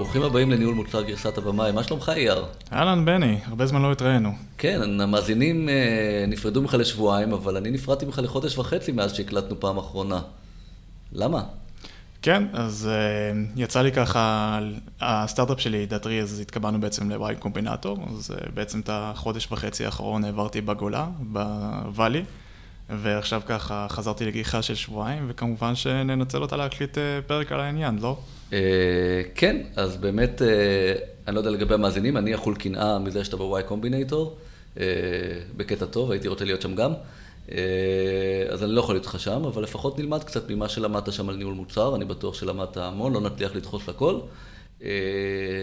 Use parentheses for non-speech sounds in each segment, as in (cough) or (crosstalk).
ברוכים הבאים לניהול מוצר גרסת הבמאי, מה שלומך אייר? אהלן בני, הרבה זמן לא התראינו. כן, המאזינים אה, נפרדו ממך לשבועיים, אבל אני נפרדתי ממך לחודש וחצי מאז שהקלטנו פעם אחרונה. למה? כן, אז uh, יצא לי ככה, הסטארט-אפ שלי, דאטרי, אז התקבלנו בעצם ל-Y קומבינטור, אז uh, בעצם את החודש וחצי האחרון העברתי בגולה, בוואלי, ועכשיו ככה חזרתי לגיחה של שבועיים, וכמובן שננצל אותה להקליט uh, פרק על העניין, לא? אה, כן, אז באמת, אה, אני לא יודע לגבי המאזינים, אני אכול קנאה מזה שאתה ב-Y Combinator, בקטע טוב, הייתי רוצה להיות שם גם. אה, אז אני לא יכול להיות לך שם, אבל לפחות נלמד קצת ממה שלמדת שם על ניהול מוצר, אני בטוח שלמדת המון, לא נצליח לדחוס לכל. אה,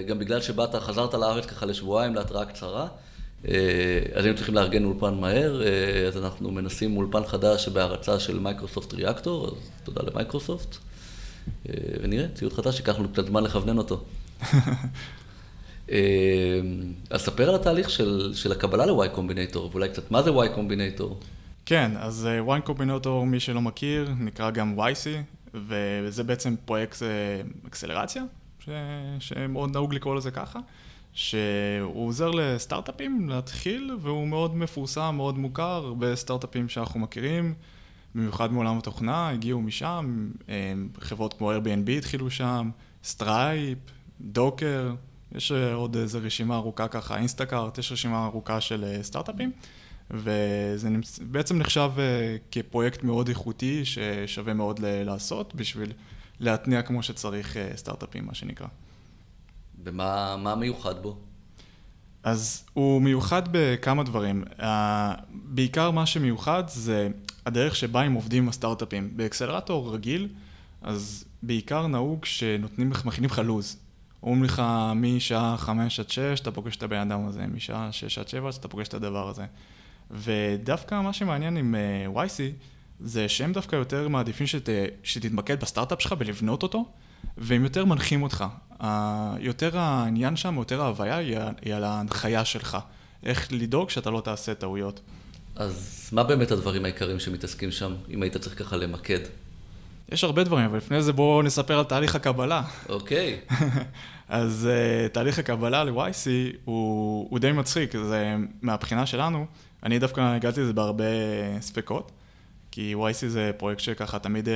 גם בגלל שבאת, חזרת לארץ ככה לשבועיים להתראה קצרה, אה, אז היינו צריכים לארגן אולפן מהר, אז אנחנו מנסים אולפן חדש בהרצה של Microsoft Reactor, אז תודה למייקרוסופט. ונראה, ציוד חדש, ייקח לנו קצת זמן לכוונן אותו. (laughs) אז ספר על התהליך של, של הקבלה ל-Y קומבינטור, ואולי קצת מה זה Y קומבינטור. כן, אז וויין קומבינטור, מי שלא מכיר, נקרא גם YC, וזה בעצם פרויקט אה, אקסלרציה, ש... שמאוד נהוג לקרוא לזה ככה, שהוא עוזר לסטארט-אפים להתחיל, והוא מאוד מפורסם, מאוד מוכר, הרבה סטארט-אפים שאנחנו מכירים, במיוחד מעולם התוכנה, הגיעו משם, אה, חברות כמו Airbnb התחילו שם, Stripe, Docker, יש עוד איזו רשימה ארוכה ככה, Instacart, יש רשימה ארוכה של אה, סטארט-אפים. וזה בעצם נחשב אה, כפרויקט מאוד איכותי ששווה מאוד לעשות בשביל להתניע כמו שצריך אה, סטארט-אפים, מה שנקרא. ומה מיוחד בו? אז הוא מיוחד בכמה דברים. בעיקר מה שמיוחד זה הדרך שבה הם עובדים עם הסטארט-אפים. באקסלרטור רגיל, אז בעיקר נהוג שנותנים לך, מכינים לך לו"ז. אומרים לך משעה 5 עד 6 אתה פוגש את הבן אדם הזה, משעה 6 עד 7 אתה פוגש את הדבר הזה. ודווקא מה שמעניין עם uh, YC זה שהם דווקא יותר מעדיפים שת, שתתמקד בסטארט-אפ שלך בלבנות אותו, והם יותר מנחים אותך. יותר העניין שם, יותר ההוויה היא על ההנחיה שלך. איך לדאוג שאתה לא תעשה טעויות. אז מה באמת הדברים העיקריים שמתעסקים שם, אם היית צריך ככה למקד? יש הרבה דברים, אבל לפני זה בואו נספר על תהליך הקבלה. אוקיי. Okay. (laughs) אז uh, תהליך הקבלה ל-YC הוא, הוא די מצחיק, זה מהבחינה שלנו. אני דווקא הגעתי לזה בהרבה ספקות, כי YC זה פרויקט שככה תמיד אה,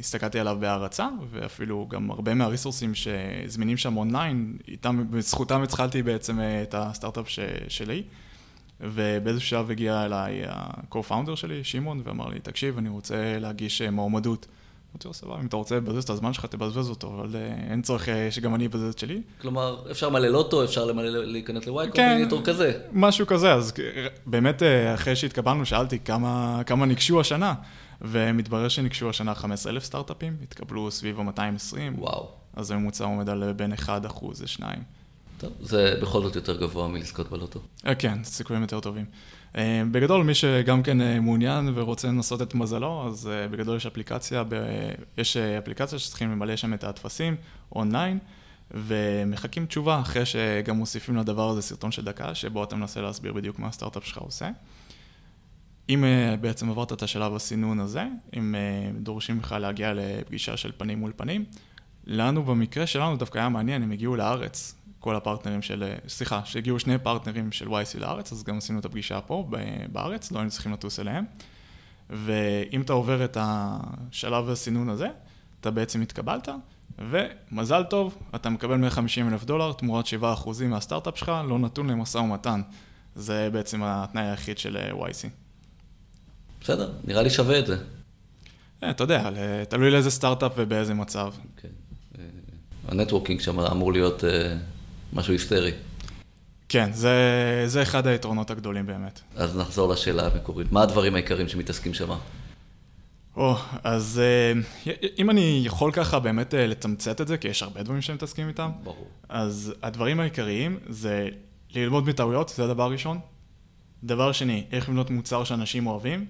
הסתכלתי עליו בהערצה, ואפילו גם הרבה מהריסורסים שזמינים שם אונליין, איתם, בזכותם התחלתי בעצם אה, את הסטארט-אפ ש, שלי. ובאיזשהו שלב הגיע אליי ה-co-founder שלי, שמעון, ואמר לי, תקשיב, אני רוצה להגיש אה, מועמדות. אמרתי לו, סבבה, אם אתה רוצה לבזבז את הזמן שלך, תבזבז אותו, אבל uh, אין צורך uh, שגם אני אבזבז את שלי. כלומר, אפשר מלא לוטו, אפשר למלא, להיכנס לוואי, כן, קומבינטור כזה. משהו כזה, אז באמת, uh, אחרי שהתקבלנו, שאלתי כמה, כמה ניגשו השנה, ומתברר שניגשו השנה 15,000 סטארט-אפים, התקבלו סביב ה-220. וואו. אז הממוצע עומד על בין 1% ל-2. טוב, זה בכל זאת יותר גבוה מלזכות בלוטו. כן, סיכויים יותר טובים. אה, בגדול, מי שגם כן אה, מעוניין ורוצה לנסות את מזלו, אז אה, בגדול יש אפליקציה, יש אפליקציה שצריכים למלא שם את הטפסים אונליין, ומחכים תשובה אחרי שגם מוסיפים לדבר הזה סרטון של דקה, שבו אתה מנסה להסביר בדיוק מה הסטארט-אפ שלך עושה. אם בעצם עברת את השלב הסינון הזה, אם דורשים לך להגיע לפגישה של פנים מול פנים, לנו במקרה שלנו דווקא היה מעניין, הם הגיעו לארץ, כל הפרטנרים של, סליחה, שהגיעו שני פרטנרים של YC לארץ, אז גם עשינו את הפגישה פה בארץ, לא היינו צריכים לטוס אליהם. ואם אתה עובר את השלב הסינון הזה, אתה בעצם התקבלת, ומזל טוב, אתה מקבל 150 אלף דולר תמורת 7% מהסטארט-אפ שלך, לא נתון למשא ומתן. זה בעצם התנאי היחיד של YC. בסדר, נראה לי שווה את זה. אה, אתה יודע, תלוי לאיזה סטארט-אפ ובאיזה מצב. כן. ה networking שם אמור להיות אה, משהו היסטרי. כן, זה, זה אחד היתרונות הגדולים באמת. אז נחזור לשאלה המקורית. מה הדברים העיקריים שמתעסקים שם? או, אז אה, אם אני יכול ככה באמת אה, לתמצת את זה, כי יש הרבה דברים שמתעסקים איתם. ברור. אז הדברים העיקריים זה ללמוד מטעויות, זה הדבר הראשון. דבר שני, איך לבנות מוצר שאנשים אוהבים.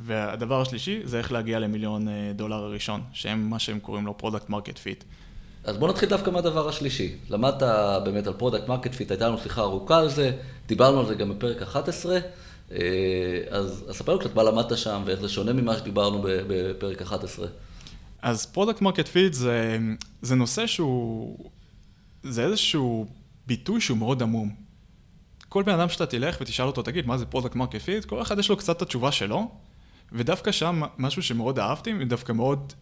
והדבר השלישי זה איך להגיע למיליון דולר הראשון, שהם מה שהם קוראים לו product market fit. אז בוא נתחיל דווקא מהדבר השלישי. למדת באמת על product market fit, הייתה לנו שיחה ארוכה על זה, דיברנו על זה גם בפרק 11, אה, אז ספר לנו קצת מה למדת שם ואיך זה שונה ממה שדיברנו בפרק 11. אז product market fit זה, זה נושא שהוא זה איזשהו ביטוי שהוא מאוד עמום. כל בן אדם שאתה תלך ותשאל אותו, תגיד, מה זה product market fit? כל אחד יש לו קצת את התשובה שלו, ודווקא שם משהו שמאוד אהבתי, ודווקא מאוד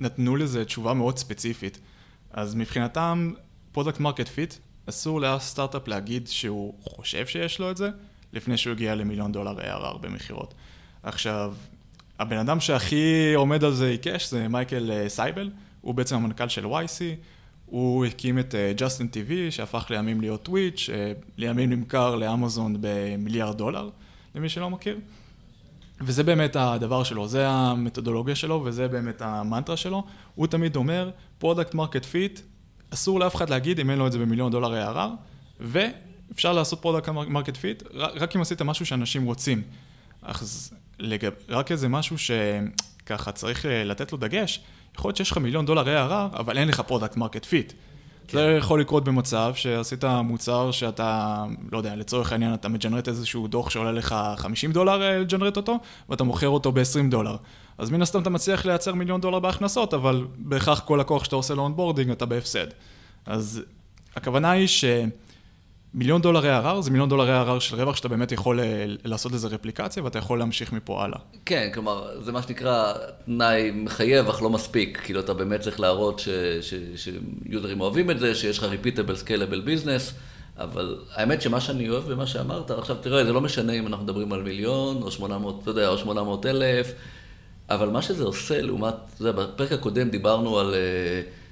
נתנו לזה תשובה מאוד ספציפית. אז מבחינתם, product market fit, אסור לאף סטארט-אפ להגיד שהוא חושב שיש לו את זה, לפני שהוא הגיע למיליון דולר ARR במכירות. עכשיו, הבן אדם שהכי עומד על זה עיקש זה מייקל אה, סייבל, הוא בעצם המנכ"ל של YC, הוא הקים את Justin אה, TV, שהפך לימים להיות טוויץ', uh, לימים נמכר לאמזון במיליארד דולר, למי שלא מכיר. וזה באמת הדבר שלו, זה המתודולוגיה שלו וזה באמת המנטרה שלו. הוא תמיד אומר, product market fit, אסור לאף אחד להגיד אם אין לו את זה במיליון דולר ARR, ואפשר לעשות product market fit רק אם עשית משהו שאנשים רוצים. אז אגב, רק איזה משהו שככה צריך אה, לתת לו דגש, יכול להיות שיש לך מיליון דולר ARR, אבל אין לך product market fit. כן. זה יכול לקרות במצב שעשית מוצר שאתה, לא יודע, לצורך העניין אתה מג'נרט איזשהו דוח שעולה לך 50 דולר אה, לג'נרט אותו, ואתה מוכר אותו ב-20 דולר. אז מן הסתם אתה מצליח לייצר מיליון דולר בהכנסות, אבל בהכרח כל לקוח שאתה עושה לו onboarding אתה בהפסד. אז הכוונה היא ש... מיליון דולר ARR זה מיליון דולר ARR של רווח שאתה באמת יכול אה, לעשות לזה רפליקציה ואתה יכול להמשיך מפה הלאה. כן, כלומר, זה מה שנקרא תנאי מחייב אך לא מספיק. כאילו, אתה באמת צריך להראות שיוזרים אוהבים את זה, שיש לך repeatable scalable business, אבל האמת שמה שאני אוהב במה שאמרת, עכשיו תראה, זה לא משנה אם אנחנו מדברים על מיליון או 800, אתה יודע, או 800 אלף, אבל מה שזה עושה לעומת, אתה יודע, בפרק הקודם דיברנו על... אה,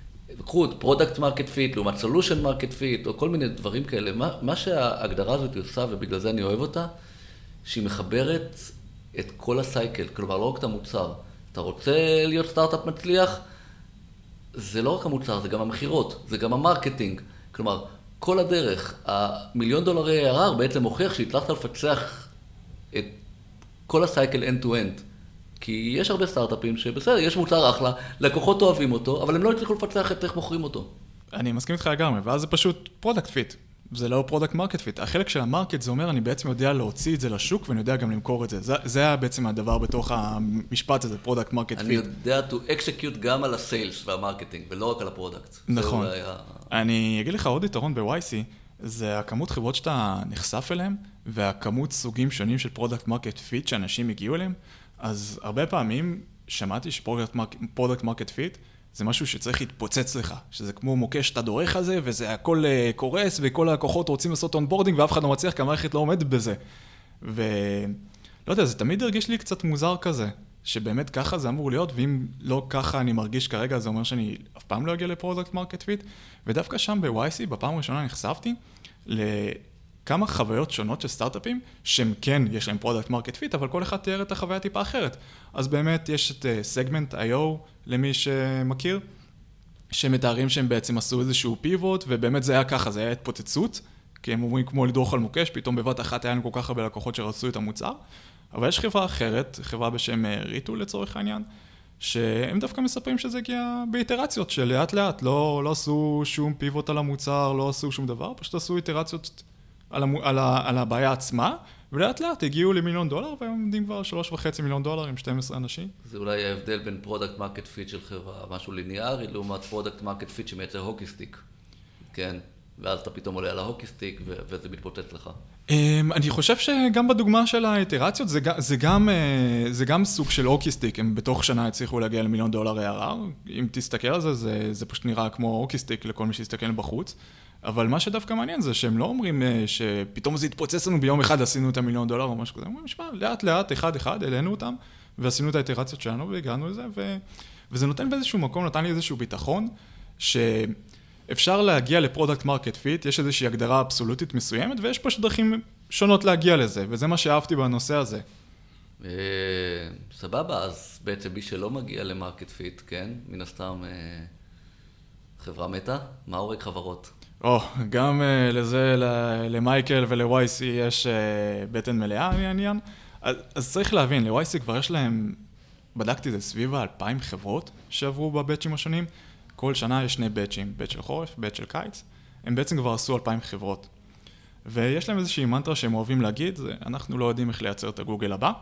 קחו את product market fit לעומת solution market fit, או כל מיני דברים כאלה. מה, מה שההגדרה הזאת עושה, ובגלל זה אני אוהב אותה, שהיא מחברת את כל ה cycle, כלומר לא רק את המוצר. אתה רוצה להיות סטארט-אפ מצליח? זה לא רק המוצר, זה גם המכירות, זה גם ה marketing. כלומר, כל הדרך, המיליון דולר ARR בעצם מוכיח שהצלחת לפצח את כל ה cycle end-to-end. כי יש הרבה סטארט-אפים שבסדר, יש מוצר אחלה, לקוחות אוהבים אותו, אבל הם לא הצליחו לפצח את איך מוכרים אותו. אני מסכים איתך לגמרי, ואז זה פשוט product fit. זה לא product market fit. החלק של ה market זה אומר, אני בעצם יודע להוציא את זה לשוק ואני יודע גם למכור את זה. זה, זה היה בעצם הדבר בתוך המשפט הזה, product market fit. אני יודע to execute גם על ה sales וה marketing, ולא רק על ה product. נכון. היה... אני אגיד לך עוד יתרון ב-YC, זה הכמות חברות שאתה נחשף אליהן, והכמות סוגים שונים של product market fit שאנשים הגיעו אליהם. אז הרבה פעמים שמעתי ש product market fit זה משהו שצריך להתפוצץ לך, שזה כמו מוקש שאתה דורך על זה, וזה הכל אה, קורס, וכל הלקוחות רוצים לעשות onboarding, ואף אחד לא מצליח, כי המערכת לא עומדת בזה. ולא יודע, זה תמיד הרגיש לי קצת מוזר כזה, שבאמת ככה זה אמור להיות, ואם לא ככה אני מרגיש כרגע, זה אומר שאני אף פעם לא אגיע ל product market fit, ודווקא שם ב-YC, בפעם הראשונה נחשפתי כמה חוויות שונות של סטארט-אפים, שהם כן, יש להם product market fit, אבל כל אחד תיאר את החוויה טיפה אחרת. אז באמת יש את סגמנט uh, IO, למי שמכיר, שמתארים שהם בעצם עשו איזשהו פיבוט, ובאמת זה היה ככה, זה היה התפוצצות, כי הם אומרים כמו לדרוך על מוקש, פתאום בבת אחת היה לנו כל כך הרבה לקוחות שרצו את המוצר. אבל יש חברה אחרת, חברה בשם ריטו לצורך העניין, שהם דווקא מספרים שזה הגיע באיטרציות של לאט לאט, לא, לא עשו שום פיבוט על המוצר, לא עשו שום דבר, פשוט עשו איטרציות על, המו, על, ה, על הבעיה עצמה, ולאט לאט הגיעו למיליון דולר, והיום עומדים כבר שלוש וחצי מיליון דולר עם 12 אנשים. זה אולי ההבדל בין product market fit של חברה, משהו ליניארי, לעומת product market fit שמייצר hockey stick. כן, ואז אתה פתאום עולה על ה hockey stick, וזה מתפוצץ לך. Um, אני חושב שגם בדוגמה של האיטרציות, זה, זה, גם, uh, זה גם סוג של hockey stick, הם בתוך שנה הצליחו להגיע למיליון דולר ARR. אם תסתכל על זה, זה, זה פשוט נראה כמו hockey stick לכל מי שיסתכל בחוץ. אבל מה שדווקא מעניין זה שהם לא אומרים אה, שפתאום זה התפוצץ לנו ביום אחד עשינו את המיליון דולר או משהו כזה, הם אומרים, שמע, לאט לאט, אחד אחד, העלינו אותם, ועשינו את האיטרציות שלנו והגענו לזה, ו... וזה נותן באיזשהו מקום, נתן לי איזשהו ביטחון, שאפשר להגיע ל product market fit, יש איזושהי הגדרה אבסולוטית מסוימת, ויש פשוט דרכים שונות להגיע לזה, וזה מה שאהבתי בנושא הזה. אה, סבבה, אז בעצם מי שלא מגיע ל market fit, כן, מן הסתם אה, חברה מתה, מה הורג חברות? או, oh, גם uh, לזה, למייקל ול-YC יש uh, בטן מלאה מעניין. אז, אז צריך להבין, ל-YC כבר יש להם, בדקתי את זה, סביב האלפיים חברות שעברו בבאצ'ים השונים. כל שנה יש שני באצ'ים, באצ' של חורף, באצ' של קיץ. הם בעצם כבר עשו אלפיים חברות. ויש להם איזושהי מנטרה שהם אוהבים להגיד, זה אנחנו לא יודעים איך לייצר את הגוגל הבא.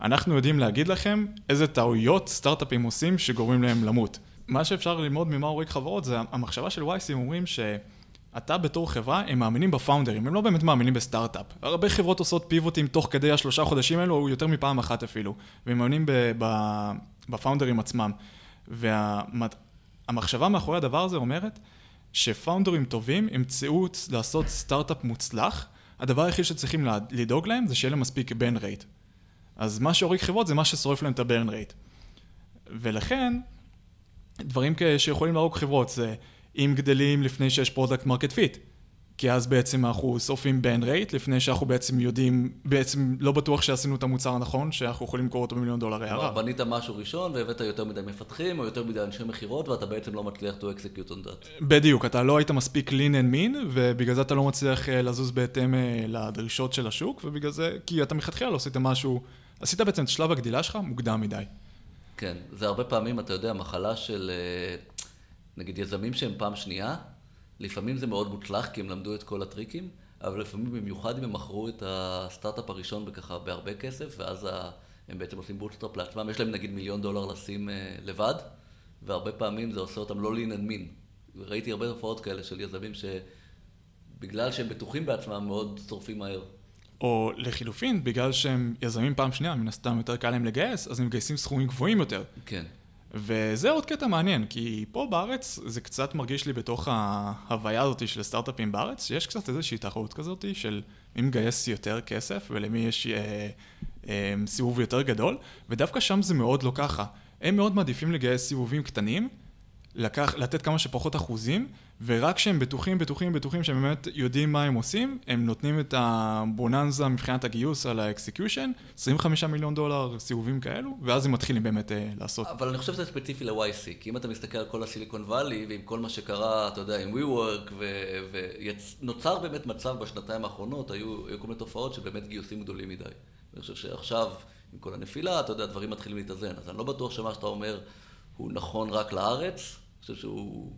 אנחנו יודעים להגיד לכם איזה טעויות סטארט-אפים עושים שגורמים להם למות. מה שאפשר ללמוד ממה הורג חברות זה המחשבה של וייסים אומרים שאתה בתור חברה, הם מאמינים בפאונדרים, הם לא באמת מאמינים בסטארט-אפ. הרבה חברות עושות פיבוטים תוך כדי השלושה חודשים האלו, או יותר מפעם אחת אפילו, והם מאמינים בפאונדרים עצמם. והמחשבה מאחורי הדבר הזה אומרת שפאונדרים טובים ימצאו לעשות סטארט-אפ מוצלח, הדבר היחיד שצריכים לדאוג להם זה שיהיה להם מספיק בן רייט. אז מה שהורג חברות זה מה ששורף להם את ה runway. ולכן, דברים שיכולים להרוג חברות זה אם גדלים לפני שיש product market fit. כי אז בעצם אנחנו שורפים burn rate, לפני שאנחנו בעצם יודעים, בעצם לא בטוח שעשינו את המוצר הנכון, שאנחנו יכולים למכור אותו במיליון דולר ARR. בנית משהו ראשון והבאת יותר מדי מפתחים, או יותר מדי אנשי מכירות, ואתה בעצם לא מצליח to execute on that. בדיוק, אתה לא היית מספיק lean and mean, ובגלל זה אתה לא מצליח אה, לזוז בהתאם אה, לדרישות של השוק, ובגלל זה, כי אתה מלכתחילה לא עשית משהו, עשית בעצם את שלב הגדילה שלך מוקדם מדי. כן, זה הרבה פעמים, אתה יודע, מחלה של, אה, נגיד יזמים שהם פעם שנייה, לפעמים זה מאוד מוצלח כי הם למדו את כל הטריקים, אבל לפעמים במיוחד אם הם מכרו את הסטארט-אפ הראשון בככה בהרבה כסף, ואז הם בעצם עושים bootstrap לעצמם, יש להם נגיד מיליון דולר לשים אה, לבד, והרבה פעמים זה עושה אותם לא lean and mean. ראיתי הרבה תופעות כאלה של יזמים שבגלל שהם בטוחים בעצמם מאוד שורפים מהר. או לחילופין, בגלל שהם יזמים פעם שנייה, מן הסתם יותר קל להם לגייס, אז הם מגייסים סכומים גבוהים יותר. כן. וזה עוד קטע מעניין, כי פה בארץ זה קצת מרגיש לי בתוך ההוויה הזאת של סטארט-אפים בארץ, שיש קצת איזושהי תחרות כזאת של מי מגייס יותר כסף ולמי יש אה, אה, סיבוב יותר גדול, ודווקא שם זה מאוד לא ככה. הם מאוד מעדיפים לגייס סיבובים קטנים, לקח, לתת כמה שפחות אחוזים, ורק כשהם בטוחים, בטוחים, בטוחים שהם באמת יודעים מה הם עושים, הם נותנים את הבוננזה מבחינת הגיוס על ה execution, 25 מיליון דולר, סיבובים כאלו, ואז הם מתחילים באמת אה, לעשות. אבל אני חושב שזה ספציפי ל-YC, כי אם אתה מסתכל על כל ה Silicon Valley, ועם כל מה שקרה, אתה יודע, עם WeWork, ונוצר באמת מצב בשנתיים האחרונות, היו, היו כל מיני תופעות של באמת גיוסים גדולים מדי. אני חושב שעכשיו, עם כל הנפילה, אתה יודע, דברים מתחילים להתאזן, אז אני לא בטוח שמה שאתה אומר הוא נכון רק לארץ, חושב שהוא...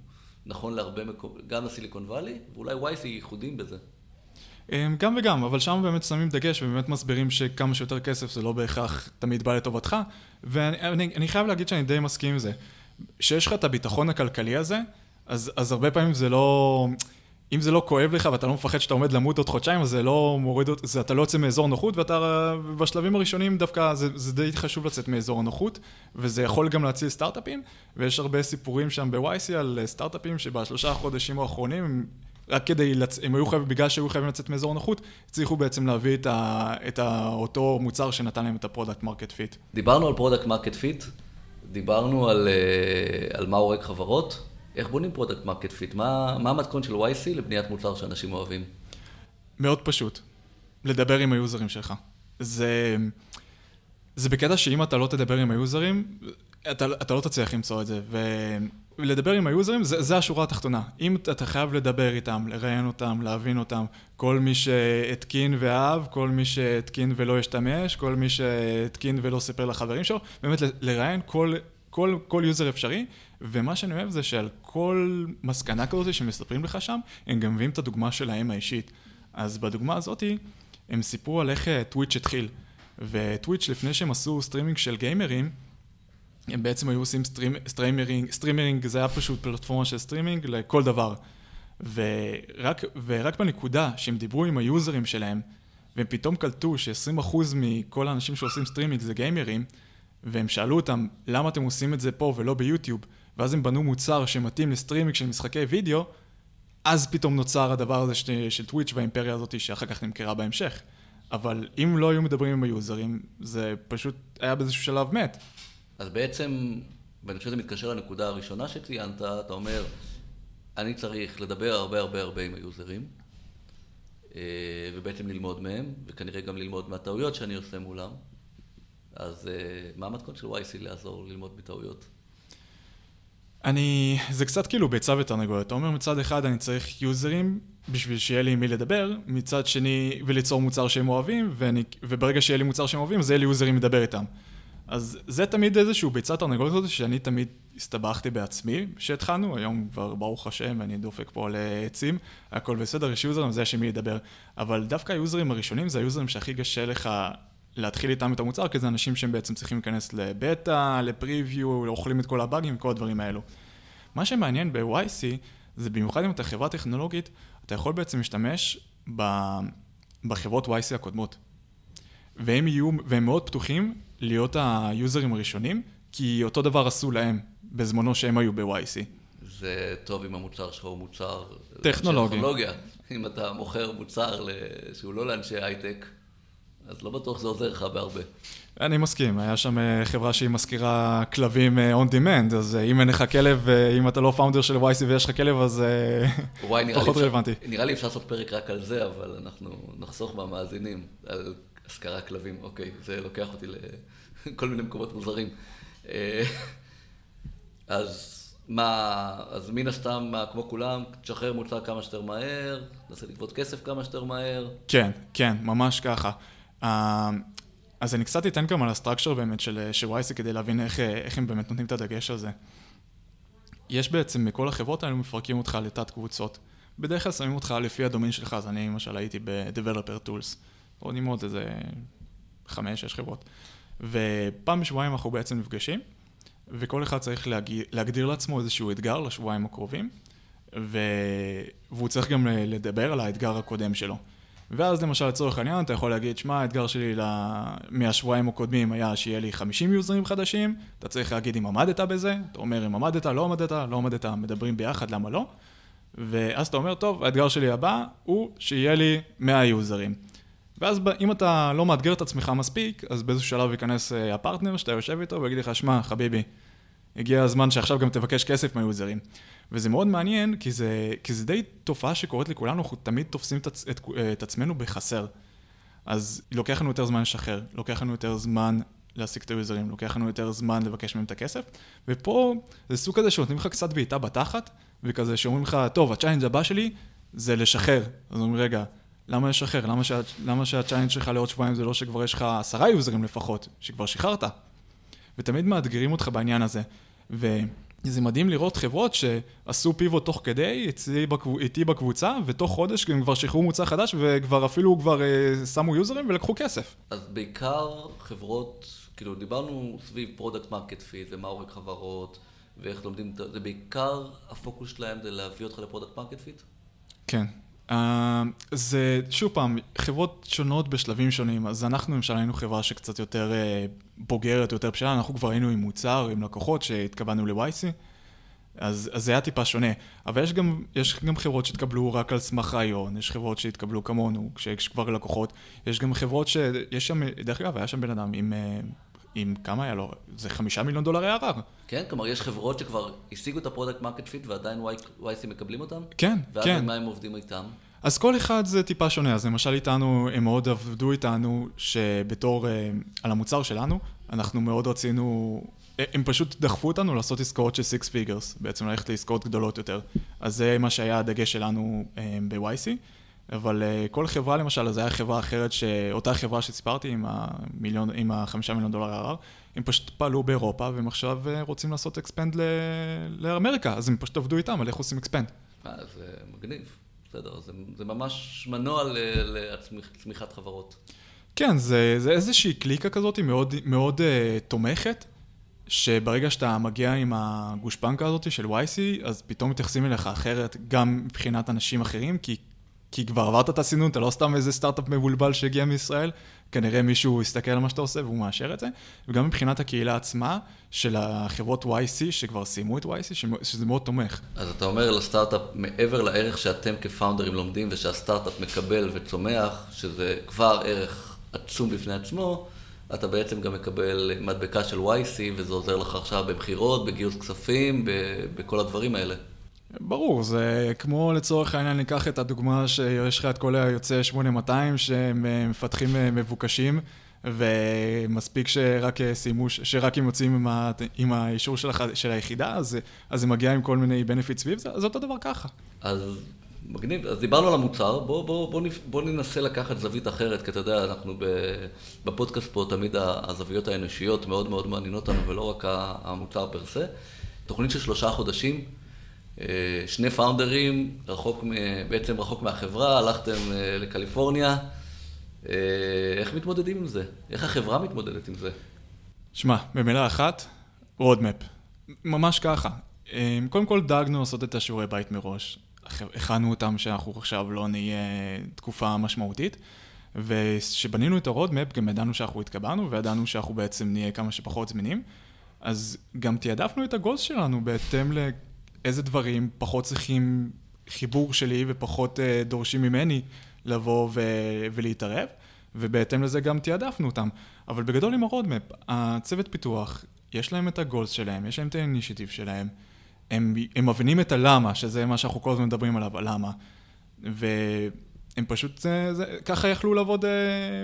נכון להרבה מקומות, גם לסיליקון וואלי, ואולי וייסי ייחודים בזה. אמ, גם וגם, אבל שם באמת שמים דגש ובאמת מסבירים שכמה שיותר כסף זה לא בהכרח תמיד בא לטובתך, ואני אני, אני חייב להגיד שאני די מסכים עם זה. שיש לך את הביטחון הכלכלי הזה, אז, אז הרבה פעמים זה לא... אם זה לא כואב לך ואתה לא מפחד שאתה עומד למות עוד חודשיים, אז זה לא מוריד, זה, אתה לא יוצא מאזור נוחות, ואתה בשלבים הראשונים דווקא זה, זה די חשוב לצאת מאזור הנוחות, וזה יכול גם להציל סטארט-אפים, ויש הרבה סיפורים שם ב-YC על סטארט-אפים שבשלושה החודשים האחרונים, רק כדי, לצ... הם היו חייבים, בגלל שהיו חייבים לצאת מאזור הנוחות, הצליחו בעצם להביא את, ה, את ה, אותו מוצר שנתן להם את ה product market fit. דיברנו על product market fit, דיברנו על, אה, על מה הורג חברות. איך בונים product market fit? מה המתכון של YC לבניית מוצר שאנשים אוהבים? מאוד פשוט. לדבר עם ה users שלך. זה, זה בקטע שאם אתה לא תדבר עם ה users, אתה, אתה לא תצליח למצוא את זה. ולדבר עם ה users, זה, זה השורה התחתונה. אם אתה חייב לדבר איתם, לראיין אותם, להבין אותם, כל מי שהתקין ואהב, כל מי שהתקין ולא השתמש, כל מי שהתקין ולא סיפר לחברים שלו, באמת לראיין כל, כל, כל user אפשרי, ומה שאני אוהב זה שעל כל מסקנה כזאת שמספרים לך שם, הם גם מביאים את הדוגמה שלהם האישית. אז בדוגמה הזאתי, הם סיפרו על איך Twitch התחיל. ו Twitch, לפני שהם עשו סטרימינג של גיימרים, הם בעצם היו עושים stream, streaming, streaming זה היה פשוט פלטפורמה של סטרימינג לכל דבר. ורק, ורק בנקודה שהם דיברו עם ה users שלהם, והם פתאום קלטו ש-20% מכל האנשים שעושים סטרימינג זה גיימרים, והם שאלו אותם, למה אתם עושים את זה פה ולא ב YouTube? ואז הם בנו מוצר שמתאים לסטרימינג של משחקי וידאו, אז פתאום נוצר הדבר הזה של, טוויץ' והאימפריה הזאת שאחר כך נמכרה בהמשך. אבל אם לא היו מדברים עם היוזרים, זה פשוט היה באיזשהו שלב מת. אז בעצם, ואני חושב שזה מתקשר לנקודה הראשונה שציינת, אתה אומר, אני צריך לדבר הרבה הרבה הרבה עם היוזרים, אה, ובעצם ללמוד מהם, וכנראה גם ללמוד מהטעויות שאני עושה מולם. אז אה, מה המתכון של YC לעזור ללמוד מטעויות? אני, זה קצת כאילו ביצה ותרנגולת. אתה אומר מצד אחד אני צריך יוזרים בשביל שיהיה לי עם מי לדבר, מצד שני, וליצור מוצר שהם אוהבים, ואני, וברגע שיהיה לי מוצר שהם אוהבים, אז יהיה לי יוזרים לדבר איתם. אז זה תמיד איזשהו ביצה תרנגולת הזאת שאני תמיד הסתבכתי בעצמי שהתחלנו, היום כבר ברוך השם ואני דופק פה על עצים, הכל בסדר, יש יוזרים, אז יש עם מי לדבר. אבל דווקא היוזרים הראשונים זה היוזרים שהכי קשה לך להתחיל איתם את המוצר, כי זה אנשים שהם בעצם צריכים להיכנס לבטא, לפריוויו, אוכלים את כל הבאגים וכל הדברים האלו. מה שמעניין ב-YC, זה במיוחד אם אתה חברה טכנולוגית, אתה יכול בעצם להשתמש ב... בחברות YC הקודמות. והם יהיו, והם מאוד פתוחים להיות היוזרים הראשונים, כי אותו דבר עשו להם בזמנו שהם היו ב-YC. זה טוב אם המוצר שלך הוא מוצר... טכנולוגי. טכנולוגיה. אם אתה מוכר מוצר שהוא לא לאנשי הייטק, אז לא בטוח זה עוזר לך בהרבה. אני מסכים, היה שם אה, חברה שהיא מזכירה כלבים אה, on demand, אז אה, אם אין לך כלב, אם אתה לא פאונדר של YC ויש לך כלב, אז (laughs) פחות רלוונטי. נראה לי אפשר לעשות פרק רק על זה, אבל אנחנו נחסוך מהמאזינים על השכרה כלבים. אוקיי, זה לוקח אותי לכל מיני מקומות מוזרים. אז מה, אז מן הסתם, כמו כולם, תשחרר מוצר כמה שיותר מהר, תנסה לגבות כסף כמה שיותר מהר. כן, כן, ממש ככה. אז אני קצת אתן גם על הסטרקצ'ר באמת של, של YC כדי להבין איך, איך הם באמת נותנים את הדגש על זה. יש בעצם, מכל החברות האלו מפרקים אותך לתת קבוצות. בדרך כלל שמים אותך לפי הדומין שלך, אז אני למשל הייתי ב-Developer Tools. עוד עם עוד איזה חמש, שש חברות. ופעם בשבועיים אנחנו בעצם נפגשים, וכל אחד צריך להגיר, להגדיר לעצמו איזשהו אתגר לשבועיים הקרובים, ו... והוא צריך גם לדבר על האתגר הקודם שלו. ואז למשל לצורך העניין אתה יכול להגיד, שמע, האתגר שלי מהשבועיים הקודמים היה שיהיה לי 50 יוזרים חדשים, אתה צריך להגיד אם עמדת בזה, אתה אומר אם עמדת, לא עמדת, לא עמדת, מדברים ביחד, למה לא? ואז אתה אומר, טוב, האתגר שלי הבא הוא שיהיה לי 100 יוזרים. ואז אם אתה לא מאתגר את עצמך מספיק, אז באיזשהו שלב ייכנס אה, הפרטנר שאתה יושב איתו ויגיד לך, שמע, חביבי, הגיע הזמן שעכשיו גם תבקש כסף מהיוזרים. וזה מאוד מעניין, כי זה, כי זה די תופעה שקורית לכולנו, אנחנו תמיד תופסים את, את, את עצמנו בחסר. אז לוקח לנו יותר זמן לשחרר, לוקח לנו יותר זמן להשיג את היוזרים, לוקח לנו יותר זמן לבקש מהם את הכסף, ופה זה סוג כזה שנותנים לך קצת בעיטה בתחת, וכזה שאומרים לך, טוב, ה change הבא שלי זה לשחרר. אז אומרים, רגע, למה לשחרר? למה, שה, למה שה change שלך לעוד שבועיים זה לא שכבר יש לך עשרה users לפחות, שכבר שחררת? ותמיד מאתגרים אותך בעניין הזה. וזה מדהים לראות חברות שעשו pivot תוך כדי, איתי בקבוצה, ותוך חודש הם כבר שחררו מוצר חדש, וכבר אפילו כבר אה, שמו users ולקחו כסף. אז בעיקר חברות, כאילו דיברנו סביב product market fit ומה הורג חברות, ואיך לומדים, זה בעיקר הפוקוס שלהם זה להביא אותך ל product market fit? כן, Uh, זה, שוב פעם, חברות שונות בשלבים שונים, אז אנחנו למשל היינו חברה שקצת יותר uh, בוגרת, יותר בשלה, אנחנו כבר היינו עם מוצר, עם לקוחות שהתקבלנו ל-YC, אז, אז זה היה טיפה שונה. אבל יש גם, יש גם חברות שהתקבלו רק על סמך רעיון, יש חברות שהתקבלו כמונו, כשיש כבר לקוחות, יש גם חברות שיש שם, דרך אגב, היה שם בן אדם עם... Uh, עם כמה היה לו? זה חמישה מיליון דולר ARR. כן, כלומר יש חברות שכבר השיגו את ה product market fit ועדיין YC מקבלים אותם? כן, ואז כן. ואז מה הם עובדים איתם? אז כל אחד זה טיפה שונה, אז למשל איתנו, הם מאוד עבדו איתנו שבתור, אה, על המוצר שלנו, אנחנו מאוד רצינו, אה, הם פשוט דחפו אותנו לעשות עסקאות של six figures, בעצם ללכת לעסקאות גדולות יותר. אז זה מה שהיה הדגש שלנו אה, ב-YC. אבל uh, כל חברה למשל, אז הייתה חברה אחרת, שאותה חברה שסיפרתי עם, המיליון, עם החמישה מיליון דולר RR, הם פשוט פעלו באירופה, והם עכשיו uh, רוצים לעשות אקספנד לאמריקה, אז הם פשוט עבדו איתם על איך עושים אקספנד. אה, זה מגניב, בסדר, זה, זה ממש מנוע לצמיחת חברות. כן, זה, זה איזושהי קליקה כזאת מאוד, מאוד uh, תומכת, שברגע שאתה מגיע עם הגושפנקה הזאת של YC, אז פתאום מתייחסים אליך אחרת, גם מבחינת אנשים אחרים, כי כי כבר עברת את הסינון, אתה לא סתם איזה סטארט-אפ מבולבל שהגיע מישראל, כנראה מישהו יסתכל על מה שאתה עושה והוא מאשר את זה, וגם מבחינת הקהילה עצמה של החברות YC שכבר סיימו את YC, שזה מאוד תומך. אז אתה אומר לסטארט-אפ, מעבר לערך שאתם כפאונדרים לומדים ושהסטארט-אפ מקבל וצומח, שזה כבר ערך עצום בפני עצמו, אתה בעצם גם מקבל מדבקה של YC וזה עוזר לך עכשיו בבחירות, בגיוס כספים, בכל הדברים האלה. ברור, זה כמו לצורך העניין, ניקח את הדוגמה שיש לך את כל היוצאי 8200 שהם אה, מפתחים אה, מבוקשים, ומספיק שרק סיימו, שרק הם יוצאים עם, ה, עם האישור של, הח, של היחידה, אז, אז זה מגיע עם כל מיני בנפיט סביב זה, אז אותו דבר ככה. אז מגניב, אז דיברנו על המוצר, בוא, בוא, בוא, בוא ננסה לקחת זווית אחרת, כי אתה יודע, אנחנו בפודקאסט פה תמיד הזוויות האנושיות מאוד מאוד מעניינות אותנו, ולא רק המוצר פר. תוכנית של שלושה חודשים. אה, שני founders, רחוק, בעצם רחוק מהחברה, הלכתם אה, לקליפורניה, איך מתמודדים עם זה? איך החברה מתמודדת עם זה? שמע, במילה אחת, roadmap. ממש ככה. קודם כל דאגנו לעשות את השיעורי בית מראש. הכנו אותם שאנחנו עכשיו לא נהיה תקופה משמעותית. וכשבנינו את ה roadmap, גם ידענו שאנחנו התקבענו, וידענו שאנחנו בעצם נהיה כמה שפחות זמינים. אז גם תעדפנו את ה goals שלנו בהתאם לאיזה דברים פחות צריכים חיבור שלי ופחות uh, דורשים ממני לבוא ו- ולהתערב, ובהתאם לזה גם תעדפנו אותם. אבל בגדול עם ה roadmap, הצוות פיתוח, יש להם את ה goals שלהם, יש להם את ה initiative שלהם, הם, הם מבינים את הלמה, שזה מה שאנחנו כל הזמן מדברים עליו, הלמה. ו... הם פשוט, זה, זה, ככה יכלו לעבוד אה,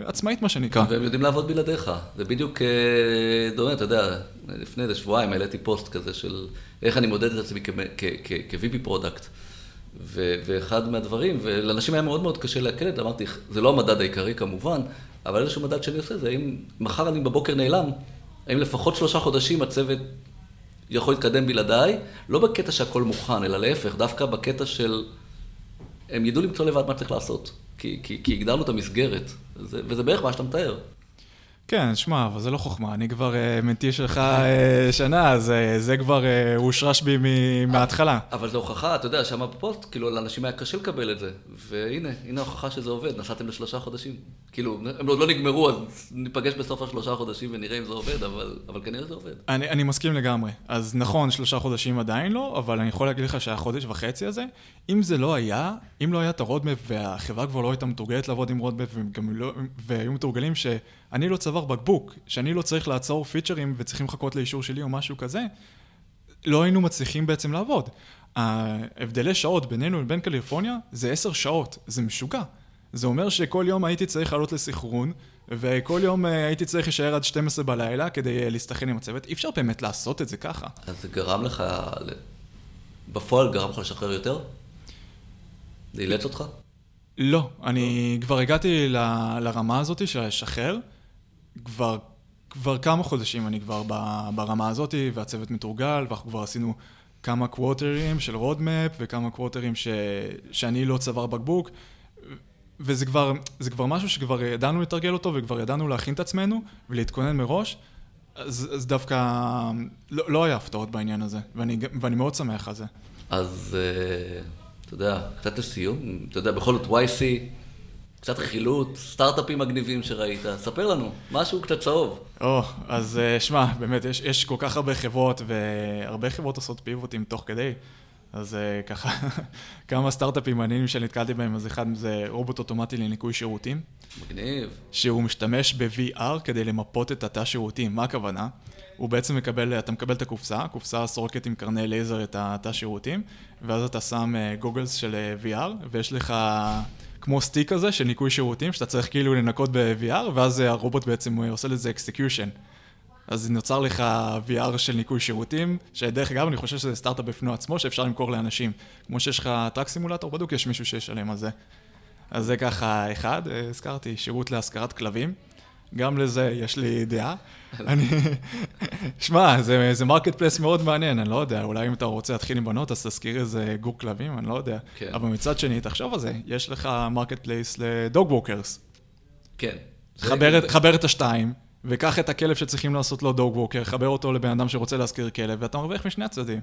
עצמאית, מה שנקרא. והם יודעים לעבוד בלעדיך. זה בדיוק אה, דומה, אתה יודע, לפני איזה שבועיים העליתי פוסט כזה של איך אני מודד את עצמי כ-VP product. ואחד מהדברים, ולאנשים היה מאוד מאוד קשה לעכל את זה, אמרתי, זה לא המדד העיקרי כמובן, אבל איזשהו מדד שאני עושה זה, האם מחר אני בבוקר נעלם, האם לפחות שלושה חודשים הצוות יכול להתקדם בלעדיי, לא בקטע שהכל מוכן, אלא להפך, דווקא בקטע של... הם ידעו למצוא לבד מה צריך לעשות, כי, הגדרנו את המסגרת, זה, וזה בערך מה שאתה מתאר. כן, שמע, אבל זה לא חוכמה, אני כבר uh, מנטי שלך uh, שנה, אז uh, זה כבר uh, הושרש בי מההתחלה. אבל זו הוכחה, אתה יודע, שם בפוסט, כאילו, לאנשים היה קשה לקבל את זה, והנה, הנה ההוכחה שזה עובד, נסעתם לשלושה חודשים. כאילו, הם עוד לא נגמרו, אז ניפגש בסוף השלושה חודשים ונראה אם זה עובד, אבל, אבל כנראה זה עובד. אני, אני מסכים לגמרי. אז נכון, שלושה חודשים עדיין לא, אבל אני יכול להגיד לך שהחודש וחצי הזה, אם זה לא היה, אם לא היה את ה roadmap והחברה כבר לא הייתה מתורגלת לעבוד עם roadmap, לא, והיו מתורגלים שאני לא צוואר בקבוק, שאני לא צריך לעצור פיצ'רים וצריכים לחכות לאישור שלי או משהו כזה, לא היינו מצליחים בעצם לעבוד. ההבדלי שעות בינינו לבין קליפורניה זה עשר שעות, זה משוגע. זה אומר שכל יום הייתי צריך לעלות לסנכרון, וכל יום אה, הייתי צריך להישאר עד 12 בלילה כדי אה, להסתנכרן עם הצוות. אי אפשר באמת לעשות את זה ככה. אז זה גרם לך, בפועל גרם לך לשחרר יותר? זה אילץ אותך? לא, אני כבר הגעתי ל, לרמה הזאת של לשחרר. כבר, כבר כמה חודשים אני כבר ברמה הזאת, והצוות מתורגל, ואנחנו כבר עשינו כמה קווטרים של roadmap, וכמה קווטרים ש, שאני לא צוואר בקבוק. וזה כבר, כבר משהו שכבר ידענו לתרגל אותו וכבר ידענו להכין את עצמנו ולהתכונן מראש, אז, אז דווקא לא, לא היה הפתעות בעניין הזה, ואני, ואני מאוד שמח על זה. אז uh, אתה יודע, קצת לסיום, אתה יודע, בכל זאת YC, קצת רכילות, סטארט-אפים מגניבים שראית, ספר לנו, משהו קצת צהוב. או, oh, אז uh, שמע, באמת, יש, יש כל כך הרבה חברות, והרבה חברות עושות פיבוטים תוך כדי. אז uh, ככה, (laughs) כמה סטארט-אפים מעניינים שנתקלתי בהם, אז אחד זה רובוט אוטומטי לניקוי שירותים. מגניב. שהוא משתמש ב-VR כדי למפות את התא שירותים. מה הכוונה? הוא בעצם מקבל, אתה מקבל את הקופסה, הקופסה סורקת עם קרני לייזר את התא שירותים, ואז אתה שם goggles uh, של VR, ויש לך כמו stick כזה של ניקוי שירותים, שאתה צריך כאילו לנקות ב-VR, ואז הרובוט בעצם עושה לזה execution. אז נוצר לך VR של ניקוי שירותים, שדרך אגב, אני חושב שזה סטארט-אפ בפני עצמו, שאפשר למכור לאנשים. כמו שיש לך truck simulator, בדיוק יש מישהו שישלם על זה. אז זה ככה אחד, הזכרתי, שירות להשכרת כלבים. גם לזה יש לי דעה. אני... שמע, זה, זה marketplace מאוד מעניין, אני לא יודע, אולי אם אתה רוצה להתחיל עם בנות, אז תשכיר איזה גור כלבים, אני לא יודע. כן. אבל מצד שני, תחשוב על זה, יש לך marketplace ל dog walkers. כן. חבר, זה... חבר את השתיים. וקח את הכלב שצריכים לעשות לו dog walker, חבר אותו לבן אדם שרוצה להשכיר כלב, ואתה מרוויח משני הצדדים.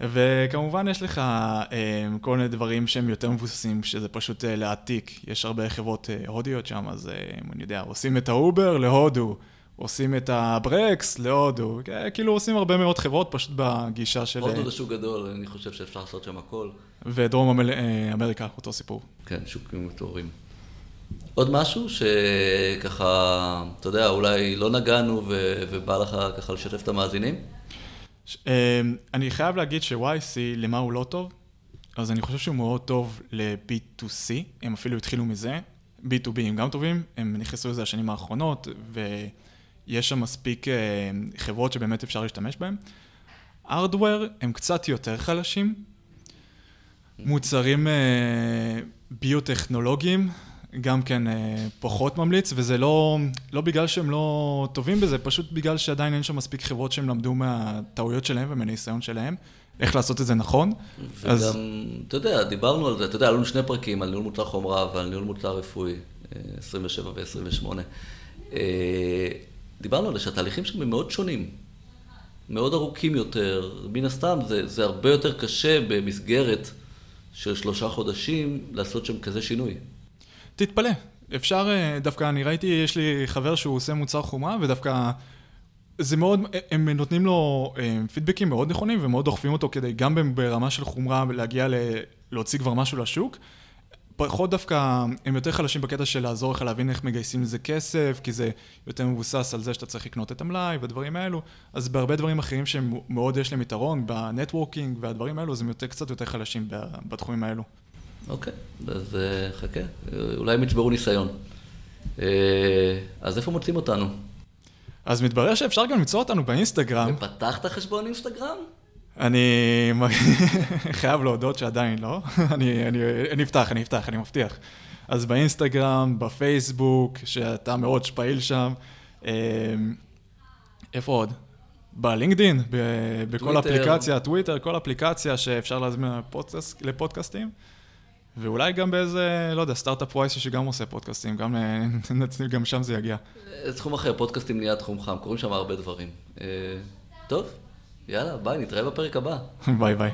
וכמובן יש לך אה, כל מיני דברים שהם יותר מבוססים, שזה פשוט אה, להעתיק. יש הרבה חברות אה, הודיות שם, אז אני יודע, עושים את ה Uber להודו, עושים את ה Brex להודו, כאילו עושים הרבה מאוד חברות פשוט בגישה של... הודו זה שוק גדול, אני חושב שאפשר לעשות שם הכל. ודרום. אה, אמריקה, אותו סיפור. כן, שוקים מטורפים. עוד משהו שככה, אתה יודע, אולי לא נגענו ו... ובא לך ככה לשתף את המאזינים? אמ, אני חייב להגיד ש-YC, למה הוא לא טוב? אז אני חושב שהוא מאוד טוב ל-B2C, הם אפילו התחילו מזה. B2B הם גם טובים, הם נכנסו לזה השנים האחרונות, ויש שם מספיק אה, חברות שבאמת אפשר להשתמש בהן. Hardware הם קצת יותר חלשים. מוצרים אה, ביוטכנולוגיים, גם כן אה, פחות ממליץ, וזה לא, לא בגלל שהם לא טובים בזה, פשוט בגלל שעדיין אין שם מספיק חברות שהם למדו מהטעויות שלהם ומניסיון שלהם, איך לעשות את זה נכון. וגם, אז... אתה יודע, דיברנו על זה, אתה יודע, עלו שני פרקים על ניהול מוצר חומרה ועל ניהול מוצר רפואי, 27 ו-28. דיברנו על זה שהתהליכים שם הם מאוד שונים, מאוד ארוכים יותר. מן הסתם זה, זה הרבה יותר קשה במסגרת של שלושה חודשים לעשות שם כזה שינוי. תתפלא. אפשר, דווקא אני ראיתי, יש לי חבר שהוא עושה מוצר חומה, ודווקא זה מאוד, הם נותנים לו פידבקים מאוד נכונים ומאוד דוחפים אותו כדי גם ברמה של חומרה להגיע ל... להוציא כבר משהו לשוק. פחות דווקא, הם יותר חלשים בקטע של לעזור לך להבין איך מגייסים לזה כסף, כי זה יותר מבוסס על זה שאתה צריך לקנות את המלאי והדברים האלו. אז בהרבה דברים אחרים שהם מאוד יש להם יתרון, בנטוורקינג והדברים האלו, אז הם יותר, קצת יותר חלשים בתחומים האלו. אוקיי, אז חכה, אולי הם יצברו ניסיון. אז איפה מוצאים אותנו? אז מתברר שאפשר גם למצוא אותנו באינסטגרם. ופתחת חשבון אינסטגרם? אני (laughs) חייב להודות שעדיין לא. (laughs) אני, אני, אני אפתח, אני אפתח, אני מבטיח. אז באינסטגרם, בפייסבוק, שאתה מאוד פעיל שם. אמ, איפה עוד? בלינקדין, בכל אפליקציה, טוויטר, כל אפליקציה שאפשר להזמין לפודקאסטים. ואולי גם באיזה, לא יודע, startup wise שגם עושה פודקאסטים, גם, (laughs) גם שם זה יגיע. תחום אחר, פודקאסטים נהיה תחום חם, קורים שם הרבה דברים. טוב, יאללה, ביי, נתראה בפרק הבא. (laughs) ביי ביי.